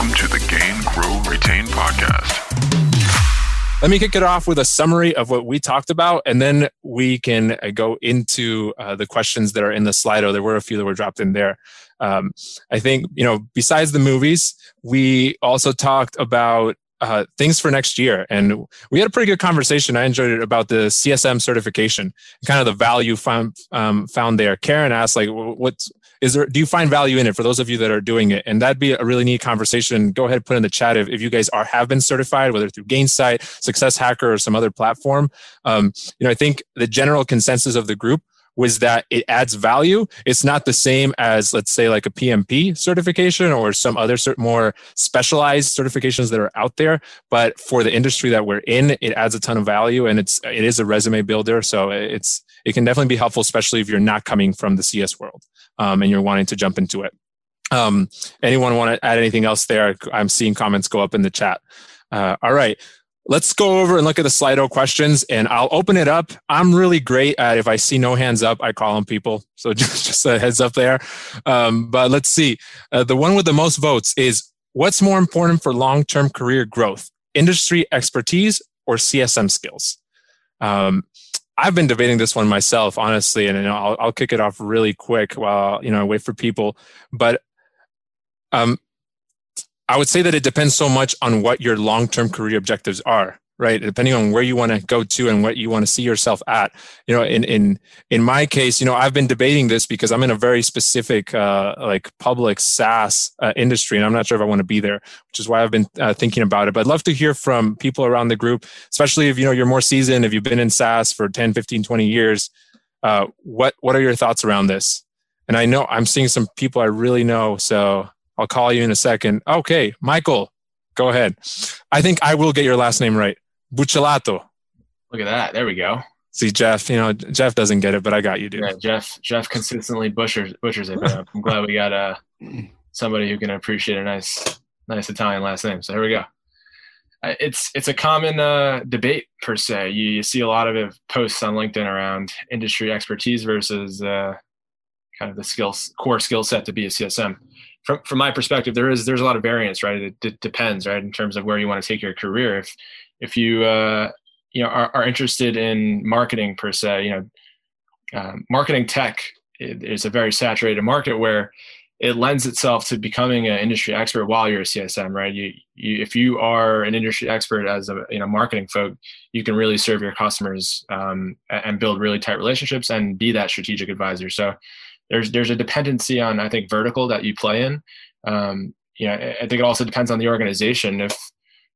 Welcome to the Gain, Grow, Retain podcast. Let me kick it off with a summary of what we talked about, and then we can uh, go into uh, the questions that are in the Slido. There were a few that were dropped in there. Um, I think, you know, besides the movies, we also talked about uh, things for next year. And we had a pretty good conversation. I enjoyed it about the CSM certification, kind of the value found um, found there. Karen asked, like, what's is there? Do you find value in it for those of you that are doing it? And that'd be a really neat conversation. Go ahead, put in the chat if, if you guys are have been certified, whether through Gainsight, Success Hacker, or some other platform. Um, you know, I think the general consensus of the group was that it adds value. It's not the same as, let's say, like a PMP certification or some other more specialized certifications that are out there. But for the industry that we're in, it adds a ton of value, and it's it is a resume builder. So it's it can definitely be helpful, especially if you're not coming from the CS world um, and you're wanting to jump into it. Um, anyone want to add anything else there? I'm seeing comments go up in the chat. Uh, all right let's go over and look at the Slido questions and I'll open it up. I'm really great at if I see no hands up, I call them people. So just, just a heads up there. Um, but let's see. Uh, the one with the most votes is what's more important for long term career growth, industry expertise or CSM skills? Um, I've been debating this one myself, honestly, and know, I'll, I'll kick it off really quick while you know I wait for people. But um, I would say that it depends so much on what your long term career objectives are, right? Depending on where you want to go to and what you want to see yourself at. You know, in in in my case, you know, I've been debating this because I'm in a very specific uh, like public SaaS uh, industry, and I'm not sure if I want to be there, which is why I've been uh, thinking about it. But I'd love to hear from people around the group, especially if you know you're more seasoned, if you've been in SaaS for 10, 15, 20 years. Uh, what what are your thoughts around this? And I know I'm seeing some people I really know, so I'll call you in a second. Okay, Michael, go ahead. I think I will get your last name right. Buccellato. Look at that. There we go. See, Jeff, you know, Jeff doesn't get it, but I got you, dude. Yeah, Jeff, Jeff consistently butchers, butchers it. I'm glad we got uh, somebody who can appreciate a nice, nice Italian last name. So here we go. It's it's a common uh, debate per se. You, you, see a lot of it, posts on LinkedIn around industry expertise versus uh, kind of the skills core skill set to be a CSM from from my perspective, there is there's a lot of variance, right? It, it depends, right, in terms of where you want to take your career. If if you uh, you know are, are interested in marketing per se, you know, uh, marketing tech is a very saturated market where it lends itself to becoming an industry expert while you're a CSM, right? You, you if you are an industry expert as a you know marketing folk, you can really serve your customers um, and build really tight relationships and be that strategic advisor. So there's there's a dependency on I think vertical that you play in. Um, you know, I think it also depends on the organization. If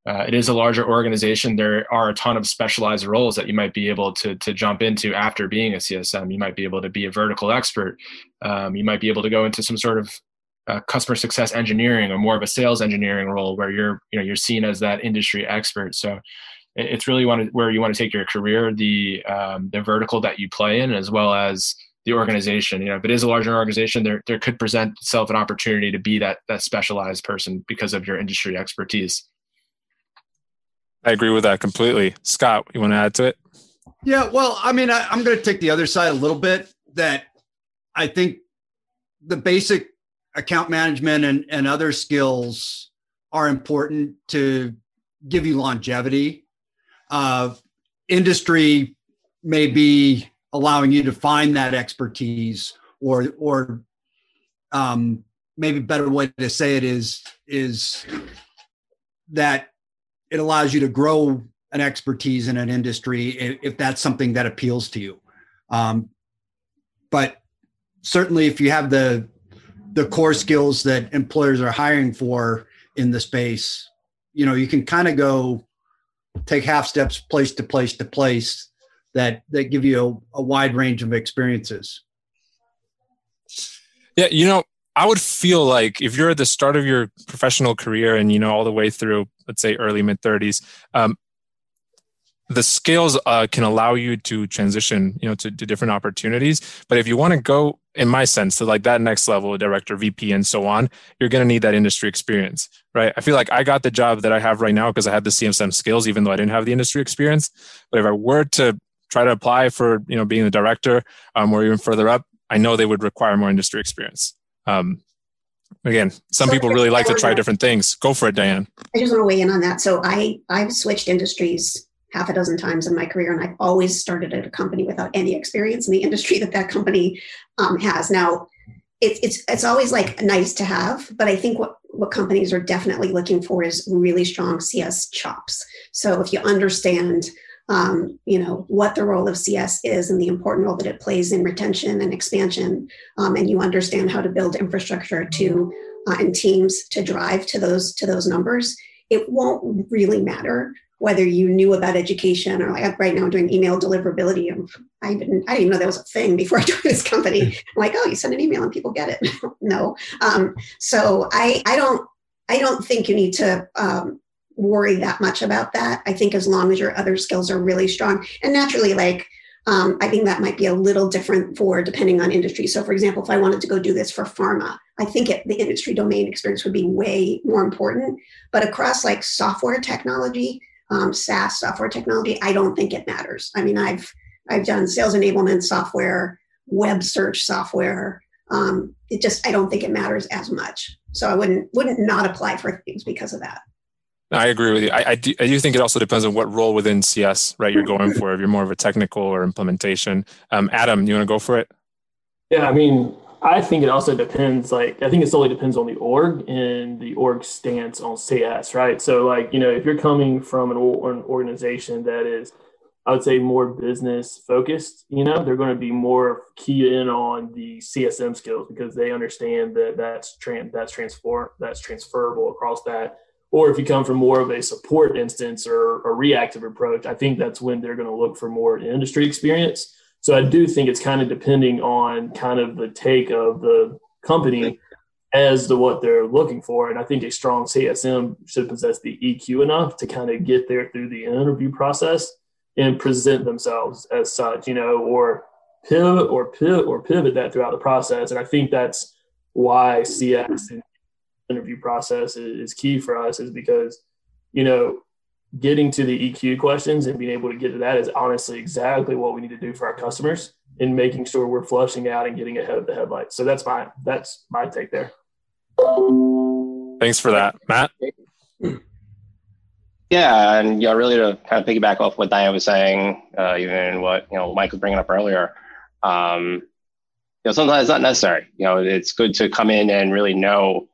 uh, it is a larger organization, there are a ton of specialized roles that you might be able to to jump into after being a CSM. You might be able to be a vertical expert. Um, you might be able to go into some sort of uh, customer success engineering or more of a sales engineering role where you're you know you're seen as that industry expert. So it's really to, where you want to take your career, the um, the vertical that you play in, as well as the organization. You know, if it is a larger organization, there there could present itself an opportunity to be that that specialized person because of your industry expertise. I agree with that completely. Scott, you want to add to it? Yeah, well, I mean, I, I'm going to take the other side a little bit. That I think the basic account management and, and other skills are important to give you longevity. Uh, industry may be allowing you to find that expertise or or um, maybe better way to say it is is that it allows you to grow an expertise in an industry if, if that's something that appeals to you. Um, but certainly if you have the the core skills that employers are hiring for in the space you know you can kind of go take half steps place to place to place that that give you a, a wide range of experiences. Yeah, you know, I would feel like if you're at the start of your professional career and you know all the way through, let's say early mid 30s, um, the skills uh, can allow you to transition, you know, to, to different opportunities. But if you want to go, in my sense, to like that next level, director, VP, and so on, you're going to need that industry experience, right? I feel like I got the job that I have right now because I had the CSM skills, even though I didn't have the industry experience. But if I were to try to apply for you know being the director um, or even further up, I know they would require more industry experience. Um, again, some people really like to try different things. Go for it, Diane. I just want to weigh in on that. So I I've switched industries half a dozen times in my career, and I've always started at a company without any experience in the industry that that company um, has. Now, it's it's it's always like nice to have, but I think what what companies are definitely looking for is really strong CS chops. So if you understand um, you know what the role of cs is and the important role that it plays in retention and expansion um, and you understand how to build infrastructure to uh, and teams to drive to those to those numbers it won't really matter whether you knew about education or like right now I'm doing email deliverability. I didn't, I didn't know that was a thing before I joined this company. I'm like, oh, you send an email and people get it. no. Um, so I, I don't, I don't think you need to um, worry that much about that. I think as long as your other skills are really strong and naturally like, um, I think that might be a little different for depending on industry. So, for example, if I wanted to go do this for pharma, I think it, the industry domain experience would be way more important. But across like software technology, um, SaaS software technology, I don't think it matters. I mean, I've I've done sales enablement software, web search software. Um, it just I don't think it matters as much. So I wouldn't wouldn't not apply for things because of that. I agree with you. I, I, do, I do think it also depends on what role within CS, right, you're going for. If you're more of a technical or implementation. Um, Adam, you want to go for it? Yeah, I mean, I think it also depends. Like, I think it solely depends on the org and the org stance on CS, right? So, like, you know, if you're coming from an, an organization that is, I would say, more business focused, you know, they're going to be more keyed in on the CSM skills because they understand that that's trans that's transfer that's transferable across that. Or if you come from more of a support instance or a reactive approach, I think that's when they're going to look for more industry experience so I do think it's kind of depending on kind of the take of the company as to what they're looking for. And I think a strong CSM should possess the EQ enough to kind of get there through the interview process and present themselves as such, you know, or pivot or pivot or pivot that throughout the process. And I think that's why CS and interview process is key for us is because, you know, getting to the EQ questions and being able to get to that is honestly exactly what we need to do for our customers in making sure we're flushing out and getting ahead of the headlights. So that's my that's my take there. Thanks for that, Matt. Yeah, and you know, really to kind of piggyback off what Diane was saying, uh, even what you know Mike was bringing up earlier. Um, you know, sometimes it's not necessary. You know, it's good to come in and really know,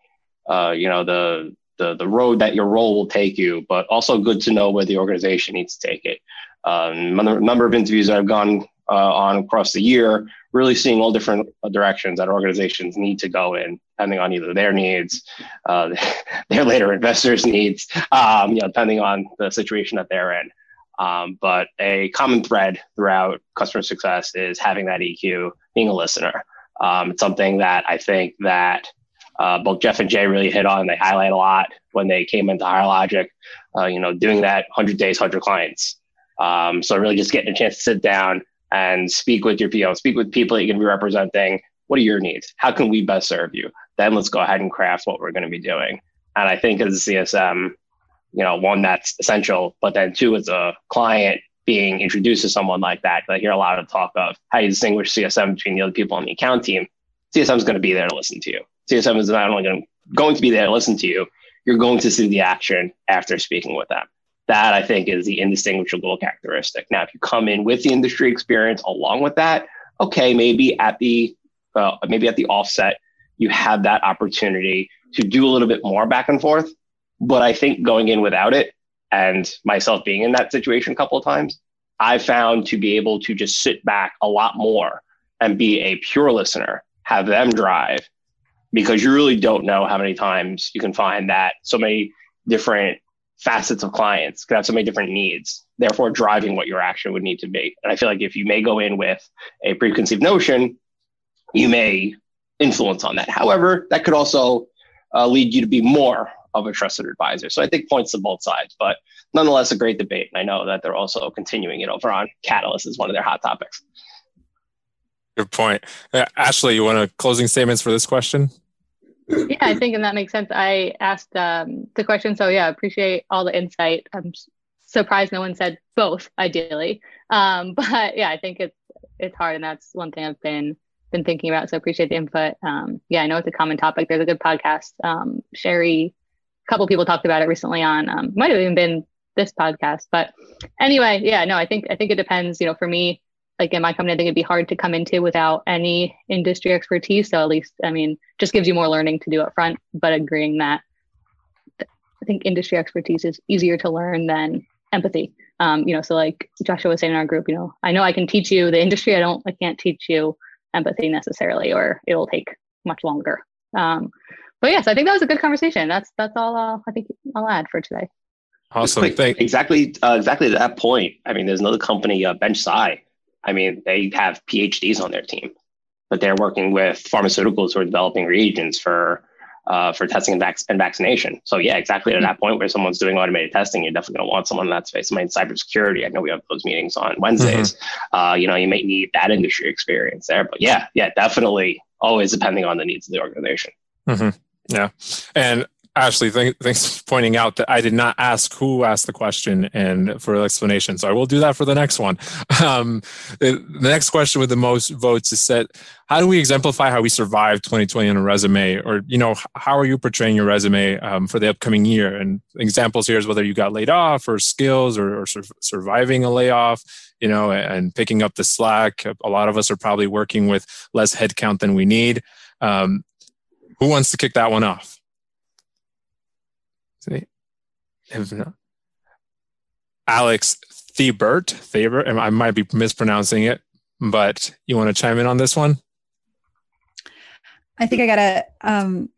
uh, you know, the the, the road that your role will take you, but also good to know where the organization needs to take it. Um, number of interviews that I've gone uh, on across the year, really seeing all different directions that organizations need to go in, depending on either their needs, uh, their later investors' needs, um, you know, depending on the situation that they're in. Um, but a common thread throughout customer success is having that EQ, being a listener. Um, it's something that I think that uh, both Jeff and Jay really hit on. They highlight a lot when they came into Higher Logic, uh, you know, doing that 100 days, 100 clients. Um, so really just getting a chance to sit down and speak with your PO, speak with people that you're going to be representing. What are your needs? How can we best serve you? Then let's go ahead and craft what we're going to be doing. And I think as a CSM, you know, one that's essential, but then two, as a client being introduced to someone like that, I hear a lot of talk of how you distinguish CSM between the other people on the account team. CSM is going to be there to listen to you. CSM is not only going, going to be there to listen to you, you're going to see the action after speaking with them. That I think is the indistinguishable characteristic. Now, if you come in with the industry experience along with that, okay, maybe at the uh, maybe at the offset, you have that opportunity to do a little bit more back and forth. But I think going in without it, and myself being in that situation a couple of times, I found to be able to just sit back a lot more and be a pure listener, have them drive, because you really don't know how many times you can find that so many different facets of clients could have so many different needs, therefore driving what your action would need to be. And I feel like if you may go in with a preconceived notion, you may influence on that. However, that could also uh, lead you to be more of a trusted advisor. So I think points to both sides, but nonetheless, a great debate. And I know that they're also continuing it over on Catalyst as one of their hot topics. Good point. Uh, Ashley, you want a closing statements for this question? yeah, I think, and that makes sense. I asked um, the question, so yeah, appreciate all the insight. I'm surprised no one said both, ideally. Um, but yeah, I think it's it's hard, and that's one thing I've been been thinking about. So appreciate the input. Um, yeah, I know it's a common topic. There's a good podcast. Um, Sherry, a couple people talked about it recently on. Um, might have even been this podcast, but anyway, yeah, no, I think I think it depends. You know, for me, like in my company, I think it'd be hard to come into without any industry expertise. So at least, I mean, just gives you more learning to do up front. But agreeing that I think industry expertise is easier to learn than empathy. Um, you know, so like Joshua was saying in our group, you know, I know I can teach you the industry. I don't, I can't teach you empathy necessarily, or it'll take much longer. Um, but yes, I think that was a good conversation. That's that's all uh, I think I'll add for today. Awesome. Quick, Thank- exactly, uh, exactly to that point. I mean, there's another company, uh, BenchSci. I mean, they have PhDs on their team, but they're working with pharmaceuticals who are developing reagents for uh, for testing and, vac- and vaccination. So yeah, exactly at that point where someone's doing automated testing, you're definitely going to want someone in that space. Somebody in cybersecurity. I know we have those meetings on Wednesdays. Uh, you know, you may need that industry experience there. But yeah, yeah, definitely always depending on the needs of the organization. Yeah. And Ashley, th- thanks for pointing out that I did not ask who asked the question and for explanation. So I will do that for the next one. Um, the, the next question with the most votes is set. How do we exemplify how we survived 2020 on a resume? Or, you know, how are you portraying your resume um, for the upcoming year? And examples here is whether you got laid off or skills or, or sur- surviving a layoff, you know, and, and picking up the slack. A lot of us are probably working with less headcount than we need. Um, who wants to kick that one off? See, if not, Alex Thebert, Thebert, and I might be mispronouncing it, but you want to chime in on this one? I think I gotta. Um,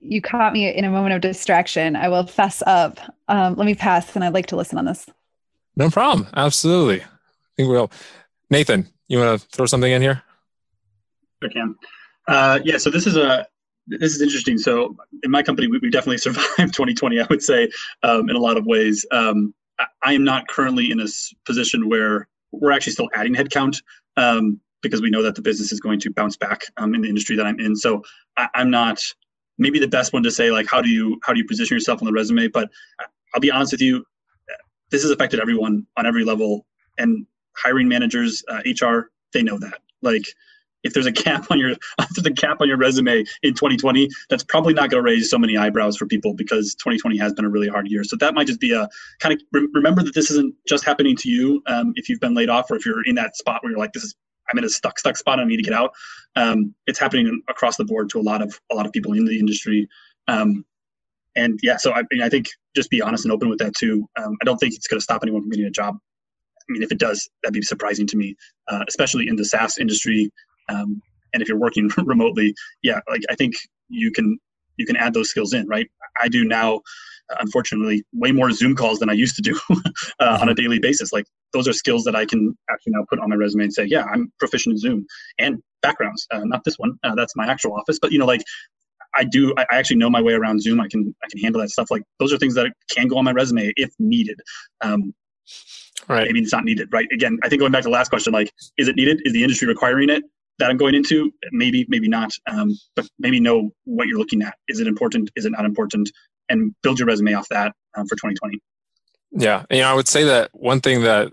you caught me in a moment of distraction. I will fess up. Um, let me pass, and I'd like to listen on this. No problem. Absolutely. I think we'll. Nathan, you want to throw something in here? I can. Uh, yeah, so this is a this is interesting. So in my company, we, we definitely survived 2020. I would say um, in a lot of ways. Um, I, I am not currently in a position where we're actually still adding headcount um, because we know that the business is going to bounce back um, in the industry that I'm in. So I, I'm not maybe the best one to say like how do you how do you position yourself on the resume. But I'll be honest with you, this has affected everyone on every level, and hiring managers, uh, HR, they know that. Like if there's a cap on your there's a gap on your resume in 2020 that's probably not going to raise so many eyebrows for people because 2020 has been a really hard year. So that might just be a kind of re- remember that this isn't just happening to you um, if you've been laid off or if you're in that spot where you're like this is i'm in a stuck stuck spot and i need to get out. Um, it's happening across the board to a lot of a lot of people in the industry. Um, and yeah so i mean i think just be honest and open with that too. Um, i don't think it's going to stop anyone from getting a job. I mean, if it does, that'd be surprising to me, uh, especially in the SaaS industry. Um, and if you're working remotely, yeah, like I think you can you can add those skills in, right? I do now, unfortunately, way more Zoom calls than I used to do uh, on a daily basis. Like those are skills that I can actually now put on my resume and say, yeah, I'm proficient in Zoom and backgrounds. Uh, not this one, uh, that's my actual office, but you know, like I do, I I actually know my way around Zoom. I can I can handle that stuff. Like those are things that can go on my resume if needed. Um, Right. maybe it's not needed, right? Again, I think going back to the last question, like, is it needed? Is the industry requiring it that I'm going into? Maybe, maybe not. Um, but maybe know what you're looking at. Is it important? Is it not important? And build your resume off that um, for 2020. Yeah. You know, I would say that one thing that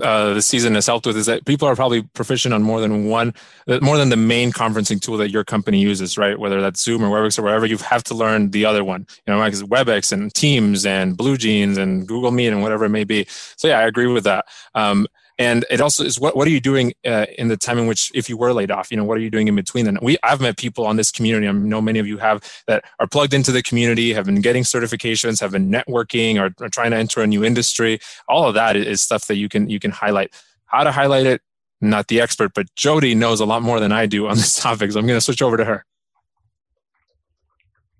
uh, the season has helped with is that people are probably proficient on more than one, uh, more than the main conferencing tool that your company uses, right? Whether that's Zoom or WebEx or whatever, you have to learn the other one. You know, like WebEx and Teams and BlueJeans and Google Meet and whatever it may be. So yeah, I agree with that. Um, and it also is what what are you doing uh, in the time in which if you were laid off you know what are you doing in between? Then we i've met people on this community i know many of you have that are plugged into the community have been getting certifications have been networking or, or trying to enter a new industry. All of that is stuff that you can you can highlight. How to highlight it? Not the expert but jody knows a lot more than i do on this topic so i'm going to switch over to her.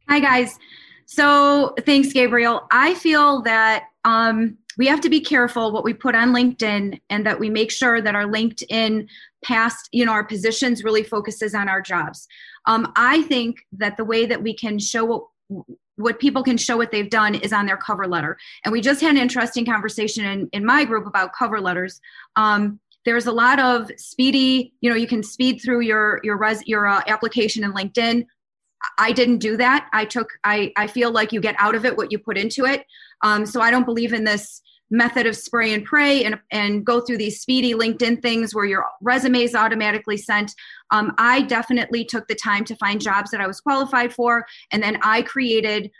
Hi, guys. So thanks, Gabriel. I feel that um, we have to be careful what we put on LinkedIn and that we make sure that our LinkedIn past, you know, our positions really focuses on our jobs. Um, I think that the way that we can show what what people can show what they've done is on their cover letter. And we just had an interesting conversation in, in my group about cover letters. Um, there's a lot of speedy, you know, you can speed through your your res your uh, application in LinkedIn. I didn't do that. I took I I feel like you get out of it what you put into it. Um, so I don't believe in this method of spray and pray and, and go through these speedy LinkedIn things where your resume is automatically sent. Um, I definitely took the time to find jobs that I was qualified for. And then I created,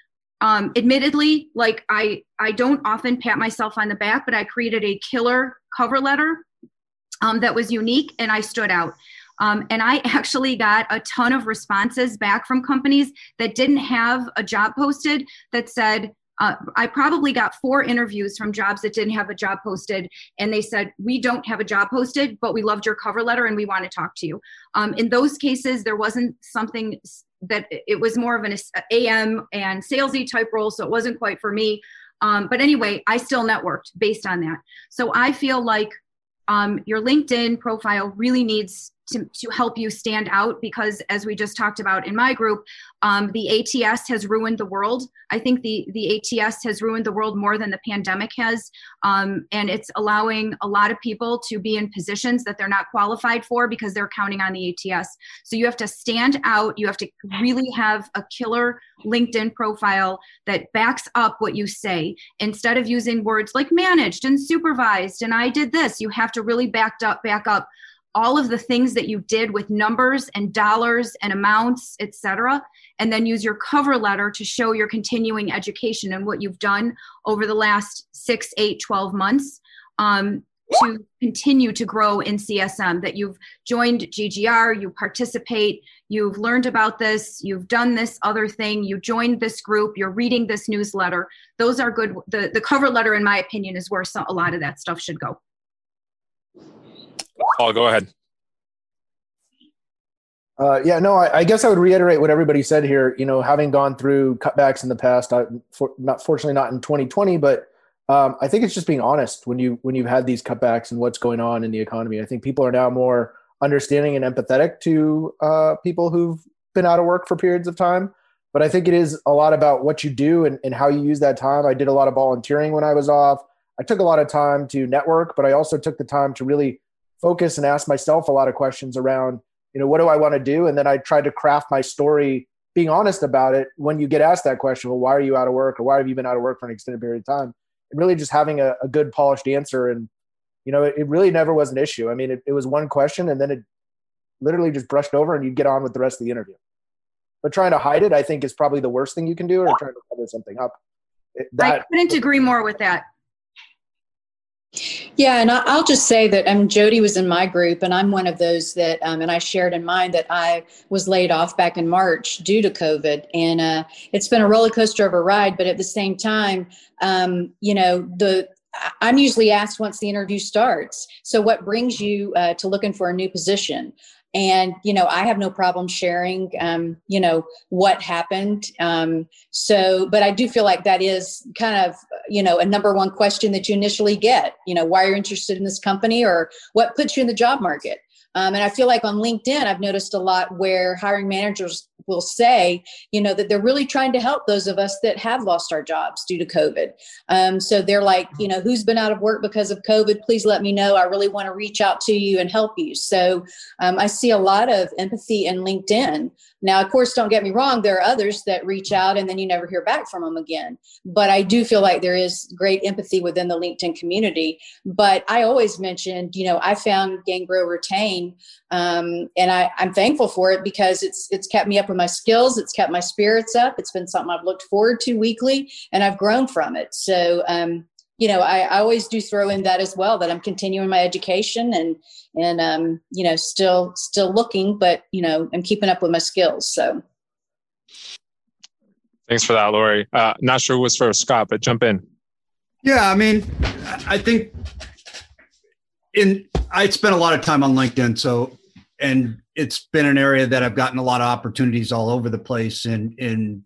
um, admittedly, like I, I don't often pat myself on the back, but I created a killer cover letter um, that was unique and I stood out. Um, and I actually got a ton of responses back from companies that didn't have a job posted that said, uh, I probably got four interviews from jobs that didn't have a job posted, and they said, We don't have a job posted, but we loved your cover letter and we want to talk to you. Um, in those cases, there wasn't something that it was more of an AM and salesy type role, so it wasn't quite for me. Um, but anyway, I still networked based on that. So I feel like um, your LinkedIn profile really needs to, to help you stand out because as we just talked about in my group um, the ats has ruined the world. I think the the ats has ruined the world more than the pandemic has. Um, and it's allowing a lot of people to be in positions that they're not qualified for because they're counting on the ats so you have to stand out. You have to really have a killer linkedin profile that backs up what you say. Instead of using words like managed and supervised and i did this you have to really backed up back up all of the things that you did with numbers and dollars and amounts, etc., and then use your cover letter to show your continuing education and what you've done over the last six, eight, 12 months um, to continue to grow in CSM. That you've joined GGR, you participate, you've learned about this, you've done this other thing, you joined this group, you're reading this newsletter. Those are good. The, the cover letter, in my opinion, is where a lot of that stuff should go. Paul, go ahead. Uh, yeah, no, I, I, guess I would reiterate what everybody said here. You know, having gone through cutbacks in the past, I, for, not fortunately not in 2020, but um, I think it's just being honest when you when you've had these cutbacks and what's going on in the economy. I think people are now more understanding and empathetic to uh, people who've been out of work for periods of time. But I think it is a lot about what you do and, and how you use that time. I did a lot of volunteering when I was off. I took a lot of time to network, but I also took the time to really focus and ask myself a lot of questions around, you know, what do I want to do? And then I tried to craft my story, being honest about it. When you get asked that question, well, why are you out of work or why have you been out of work for an extended period of time? And really just having a, a good polished answer. And, you know, it, it, really never was an issue. I mean, it, it was one question and then it literally just brushed over and you'd get on with the rest of the interview. But trying to hide it, I think, is probably the worst thing you can do, or trying to cover something up. That, I couldn't agree more with that. Yeah, and I'll just say that um, Jody was in my group, and I'm one of those that, um, and I shared in mind that I was laid off back in March due to COVID, and uh, it's been a roller coaster of a ride. But at the same time, um, you know, the I'm usually asked once the interview starts. So, what brings you uh, to looking for a new position? And you know i have no problem sharing um, you know what happened. Um, so but i do feel like that is kind of you know a number one question that you initially get you know why are you interested in this company or what puts you in the job market um, and I feel like on LinkedIn, I've noticed a lot where hiring managers will say, you know, that they're really trying to help those of us that have lost our jobs due to COVID. Um, so they're like, you know, who's been out of work because of COVID? Please let me know. I really want to reach out to you and help you. So um, I see a lot of empathy in LinkedIn. Now, of course, don't get me wrong, there are others that reach out and then you never hear back from them again. But I do feel like there is great empathy within the LinkedIn community. But I always mentioned, you know, I found Gain Retain, um, and I, I'm thankful for it because it's it's kept me up with my skills, it's kept my spirits up. It's been something I've looked forward to weekly, and I've grown from it. So um, you know, I, I, always do throw in that as well that I'm continuing my education and and um, you know, still still looking, but you know, I'm keeping up with my skills. So thanks for that, Lori. Uh, not sure who was for Scott, but jump in. Yeah, I mean, I think in I spent a lot of time on LinkedIn, so and it's been an area that I've gotten a lot of opportunities all over the place in in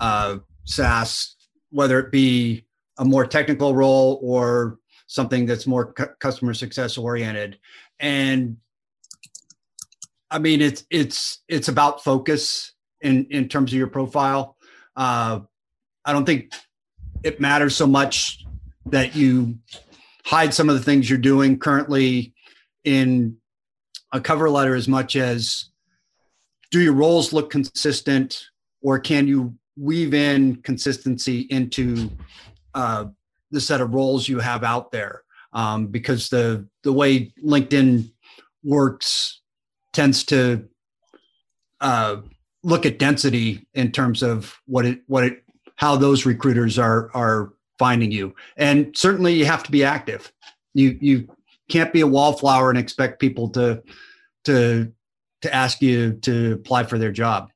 uh, SaaS, whether it be a more technical role or something that's more cu- customer success oriented. And i mean it's it's it's about focus in in terms of your profile. Uh i don't think it matters so much that you hide some of the things you're doing currently in a cover letter as much as do your roles look consistent or can you weave in consistency into uh, the set of roles you have out there? Um, because the the way LinkedIn works tends to uh, look at density in terms of what it what it how those recruiters are are finding you and certainly you have to be active you you can't be a wallflower and expect people to to to ask you to apply for their job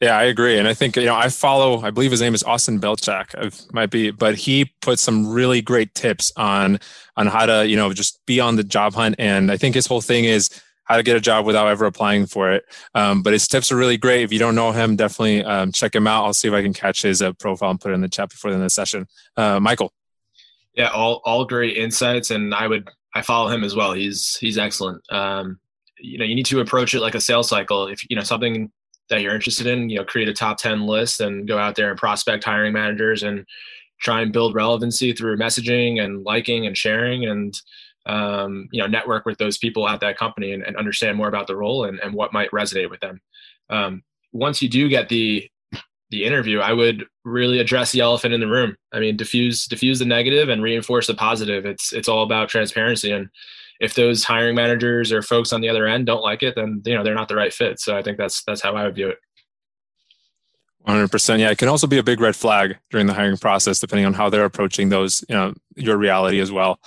yeah, I agree, and I think you know I follow. I believe his name is Austin Belchak. It might be, but he put some really great tips on on how to you know just be on the job hunt. And I think his whole thing is how to get a job without ever applying for it. Um, but his tips are really great. If you don't know him, definitely um, check him out. I'll see if I can catch his uh, profile and put it in the chat before the end of the session. Uh, Michael. Yeah, all all great insights, and I would I follow him as well. He's he's excellent. Um, you know, you need to approach it like a sales cycle. If you know something that you're interested in, you know, create a top 10 list and go out there and prospect hiring managers and try and build relevancy through messaging and liking and sharing and, um, you know, network with those people at that company and, and understand more about the role and, and what might resonate with them. Um, once you do get the, the interview, I would really address the elephant in the room. I mean, diffuse, diffuse the negative and reinforce the positive. It's, it's all about transparency and, if those hiring managers or folks on the other end don't like it, then you know they're not the right fit. So I think that's that's how I would view it. 100% yeah it can also be a big red flag during the hiring process depending on how they're approaching those you know your reality as well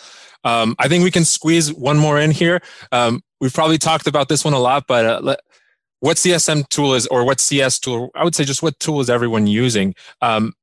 um, i think we can squeeze one more in here. Um, we've probably talked about this one a lot but uh, let, what csm tool is or what cs tool i would say just what tool is everyone using? Um,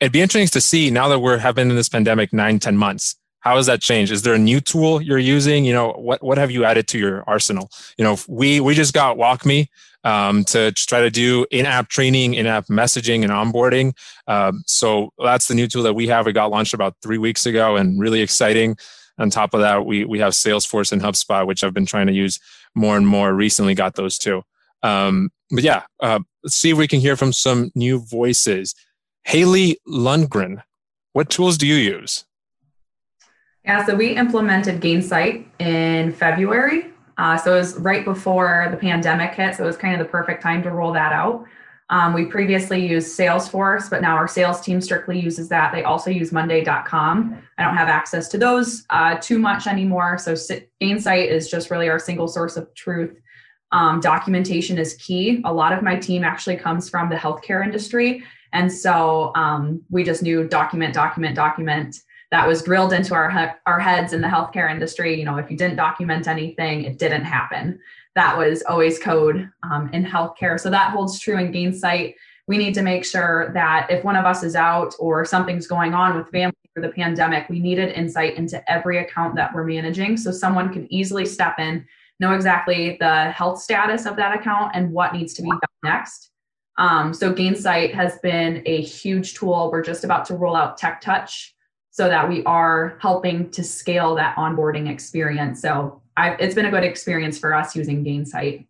it'd be interesting to see now that we're have been in this pandemic nine ten months how has that changed? Is there a new tool you're using? You know what what have you added to your arsenal? You know we we just got WalkMe um, to try to do in-app training in-app messaging and onboarding. Um, so that's the new tool that we have. We got launched about three weeks ago and really exciting on top of that we we have salesforce and hubspot which i've been trying to use more and more recently got those too um, but yeah uh, let's see if we can hear from some new voices haley lundgren what tools do you use yeah, so we implemented Gainsight in February. Uh, so it was right before the pandemic hit. So it was kind of the perfect time to roll that out. Um, we previously used Salesforce, but now our sales team strictly uses that. They also use Monday.com. I don't have access to those uh, too much anymore. So Gainsight is just really our single source of truth. Um, documentation is key. A lot of my team actually comes from the healthcare industry. And so um, we just knew document, document, document that was drilled into our he- our heads in the healthcare industry. You know, if you didn't document anything, it didn't happen. That was always code um, in healthcare. So that holds true in Gainsight. We need to make sure that if one of us is out or something's going on with family for the pandemic, we needed insight into every account that we're managing, so someone can easily step in, know exactly the health status of that account and what needs to be done next. Um, so Gainsight has been a huge tool. We're just about to roll out Tech Touch so that we are helping to scale that onboarding experience. So I've, it's been a good experience for us using Gainsight.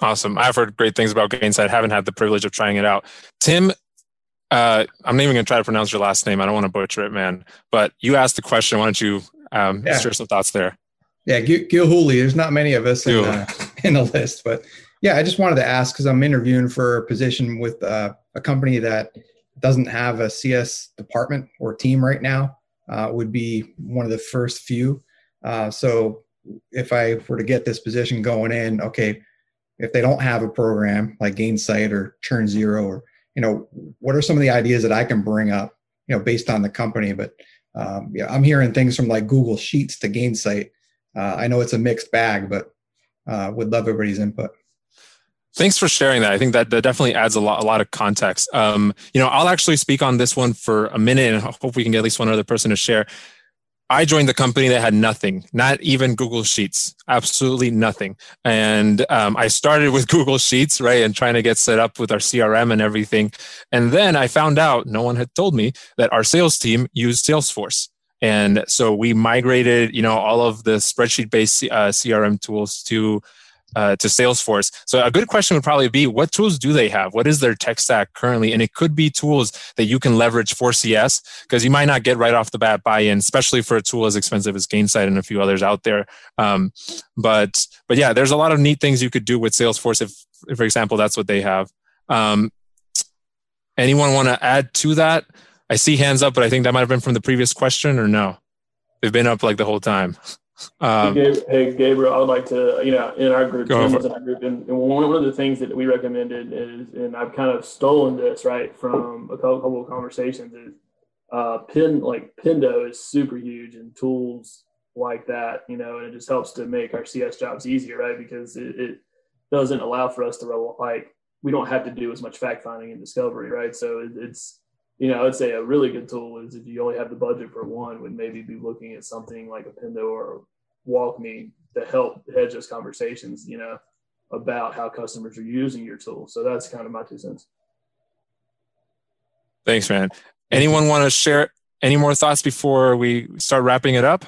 Awesome. I've heard great things about Gainsight. Haven't had the privilege of trying it out. Tim, uh, I'm not even going to try to pronounce your last name. I don't want to butcher it, man. But you asked the question. Why don't you um, yeah. share some thoughts there? Yeah, Gil, Gil Hooley. There's not many of us in, uh, in the list, but yeah, I just wanted to ask because I'm interviewing for a position with uh, a company that doesn't have a CS department or team right now uh, would be one of the first few. Uh, so if I were to get this position going in, okay, if they don't have a program like Gainsight or ChurnZero, or you know, what are some of the ideas that I can bring up, you know, based on the company? But um, yeah, I'm hearing things from like Google Sheets to Gainsight. Uh, I know it's a mixed bag, but uh, would love everybody's input. Thanks for sharing that. I think that, that definitely adds a lot, a lot of context. Um, you know, I'll actually speak on this one for a minute and I hope we can get at least one other person to share. I joined the company that had nothing, not even Google Sheets, absolutely nothing. And um, I started with Google Sheets, right, and trying to get set up with our CRM and everything. And then I found out, no one had told me, that our sales team used Salesforce. And so we migrated, you know, all of the spreadsheet based uh, CRM tools to uh, to Salesforce. So a good question would probably be, what tools do they have? What is their tech stack currently? And it could be tools that you can leverage for CS because you might not get right off the bat buy-in, especially for a tool as expensive as Gainsight and a few others out there. Um, but but yeah, there's a lot of neat things you could do with Salesforce if, if for example, that's what they have. Um, anyone want to add to that? I see hands up, but I think that might have been from the previous question or no? They've been up like the whole time. Um, hey, Gabriel, I would like to, you know, in our group, in our group, and, and, one of the things that we recommended is, and I've kind of stolen this right from a couple of conversations, is uh, pin like Pendo is super huge and tools like that, you know, and it just helps to make our CS jobs easier, right? Because it, it doesn't allow for us to like we don't have to do as much fact finding and discovery, right? So it, it's you know, I'd say a really good tool is if you only have the budget for one, would maybe be looking at something like a Pendo or WalkMe to help hedge those conversations, you know, about how customers are using your tool. So that's kind of my two cents. Thanks, man. Anyone want to share any more thoughts before we start wrapping it up?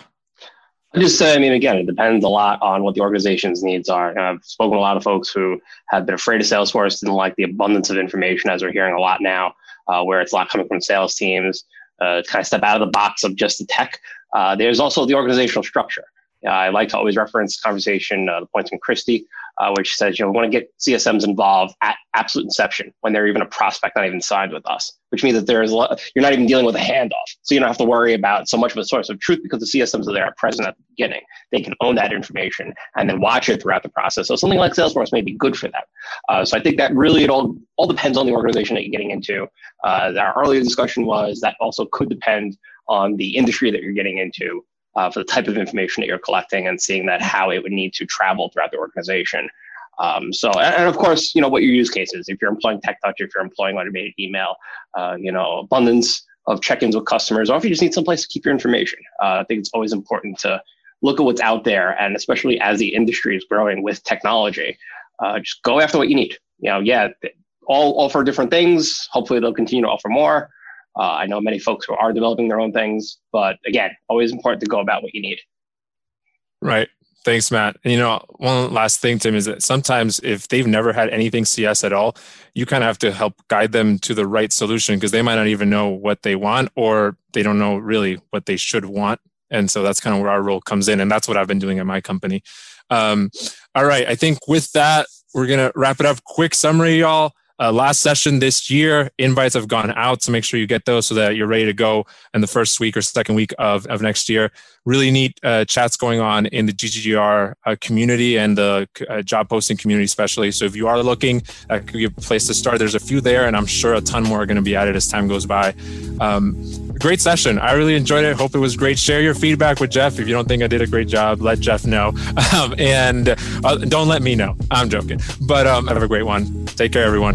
I just say, I mean, again, it depends a lot on what the organization's needs are. I've spoken to a lot of folks who have been afraid of Salesforce, didn't like the abundance of information, as we're hearing a lot now, uh, where it's a lot coming from sales teams, uh, kind of step out of the box of just the tech. Uh, there's also the organizational structure. I like to always reference conversation, uh, the points from Christy, uh, which says, you know, we want to get CSMs involved at absolute inception when they're even a prospect not even signed with us, which means that there's a lot, you're not even dealing with a handoff. So you don't have to worry about so much of a source of truth because the CSMs are there at present at the beginning. They can own that information and then watch it throughout the process. So something like Salesforce may be good for that. Uh, so I think that really it all, all depends on the organization that you're getting into. Uh, our earlier discussion was that also could depend on the industry that you're getting into uh, for the type of information that you're collecting and seeing that how it would need to travel throughout the organization. Um, so, and, of course, you know, what your use case is. If you're employing tech touch, if you're employing automated email, uh, you know, abundance of check-ins with customers, or if you just need some place to keep your information. Uh, I think it's always important to look at what's out there, and especially as the industry is growing with technology, uh, just go after what you need. You know, yeah, all offer different things. Hopefully, they'll continue to offer more. Uh, I know many folks who are developing their own things, but again, always important to go about what you need. Right. Thanks, Matt. And you know, one last thing, Tim, is that sometimes if they've never had anything CS at all, you kind of have to help guide them to the right solution because they might not even know what they want or they don't know really what they should want. And so that's kind of where our role comes in. And that's what I've been doing at my company. Um, all right. I think with that, we're going to wrap it up. Quick summary, y'all. Uh, last session this year, invites have gone out, so make sure you get those so that you're ready to go in the first week or second week of, of next year. Really neat uh, chats going on in the GGGR uh, community and the uh, job posting community, especially. So if you are looking, that could be a place to start. There's a few there, and I'm sure a ton more are going to be added as time goes by. Um, great session. I really enjoyed it. Hope it was great. Share your feedback with Jeff. If you don't think I did a great job, let Jeff know. Um, and uh, don't let me know. I'm joking. But um, have a great one. Take care, everyone.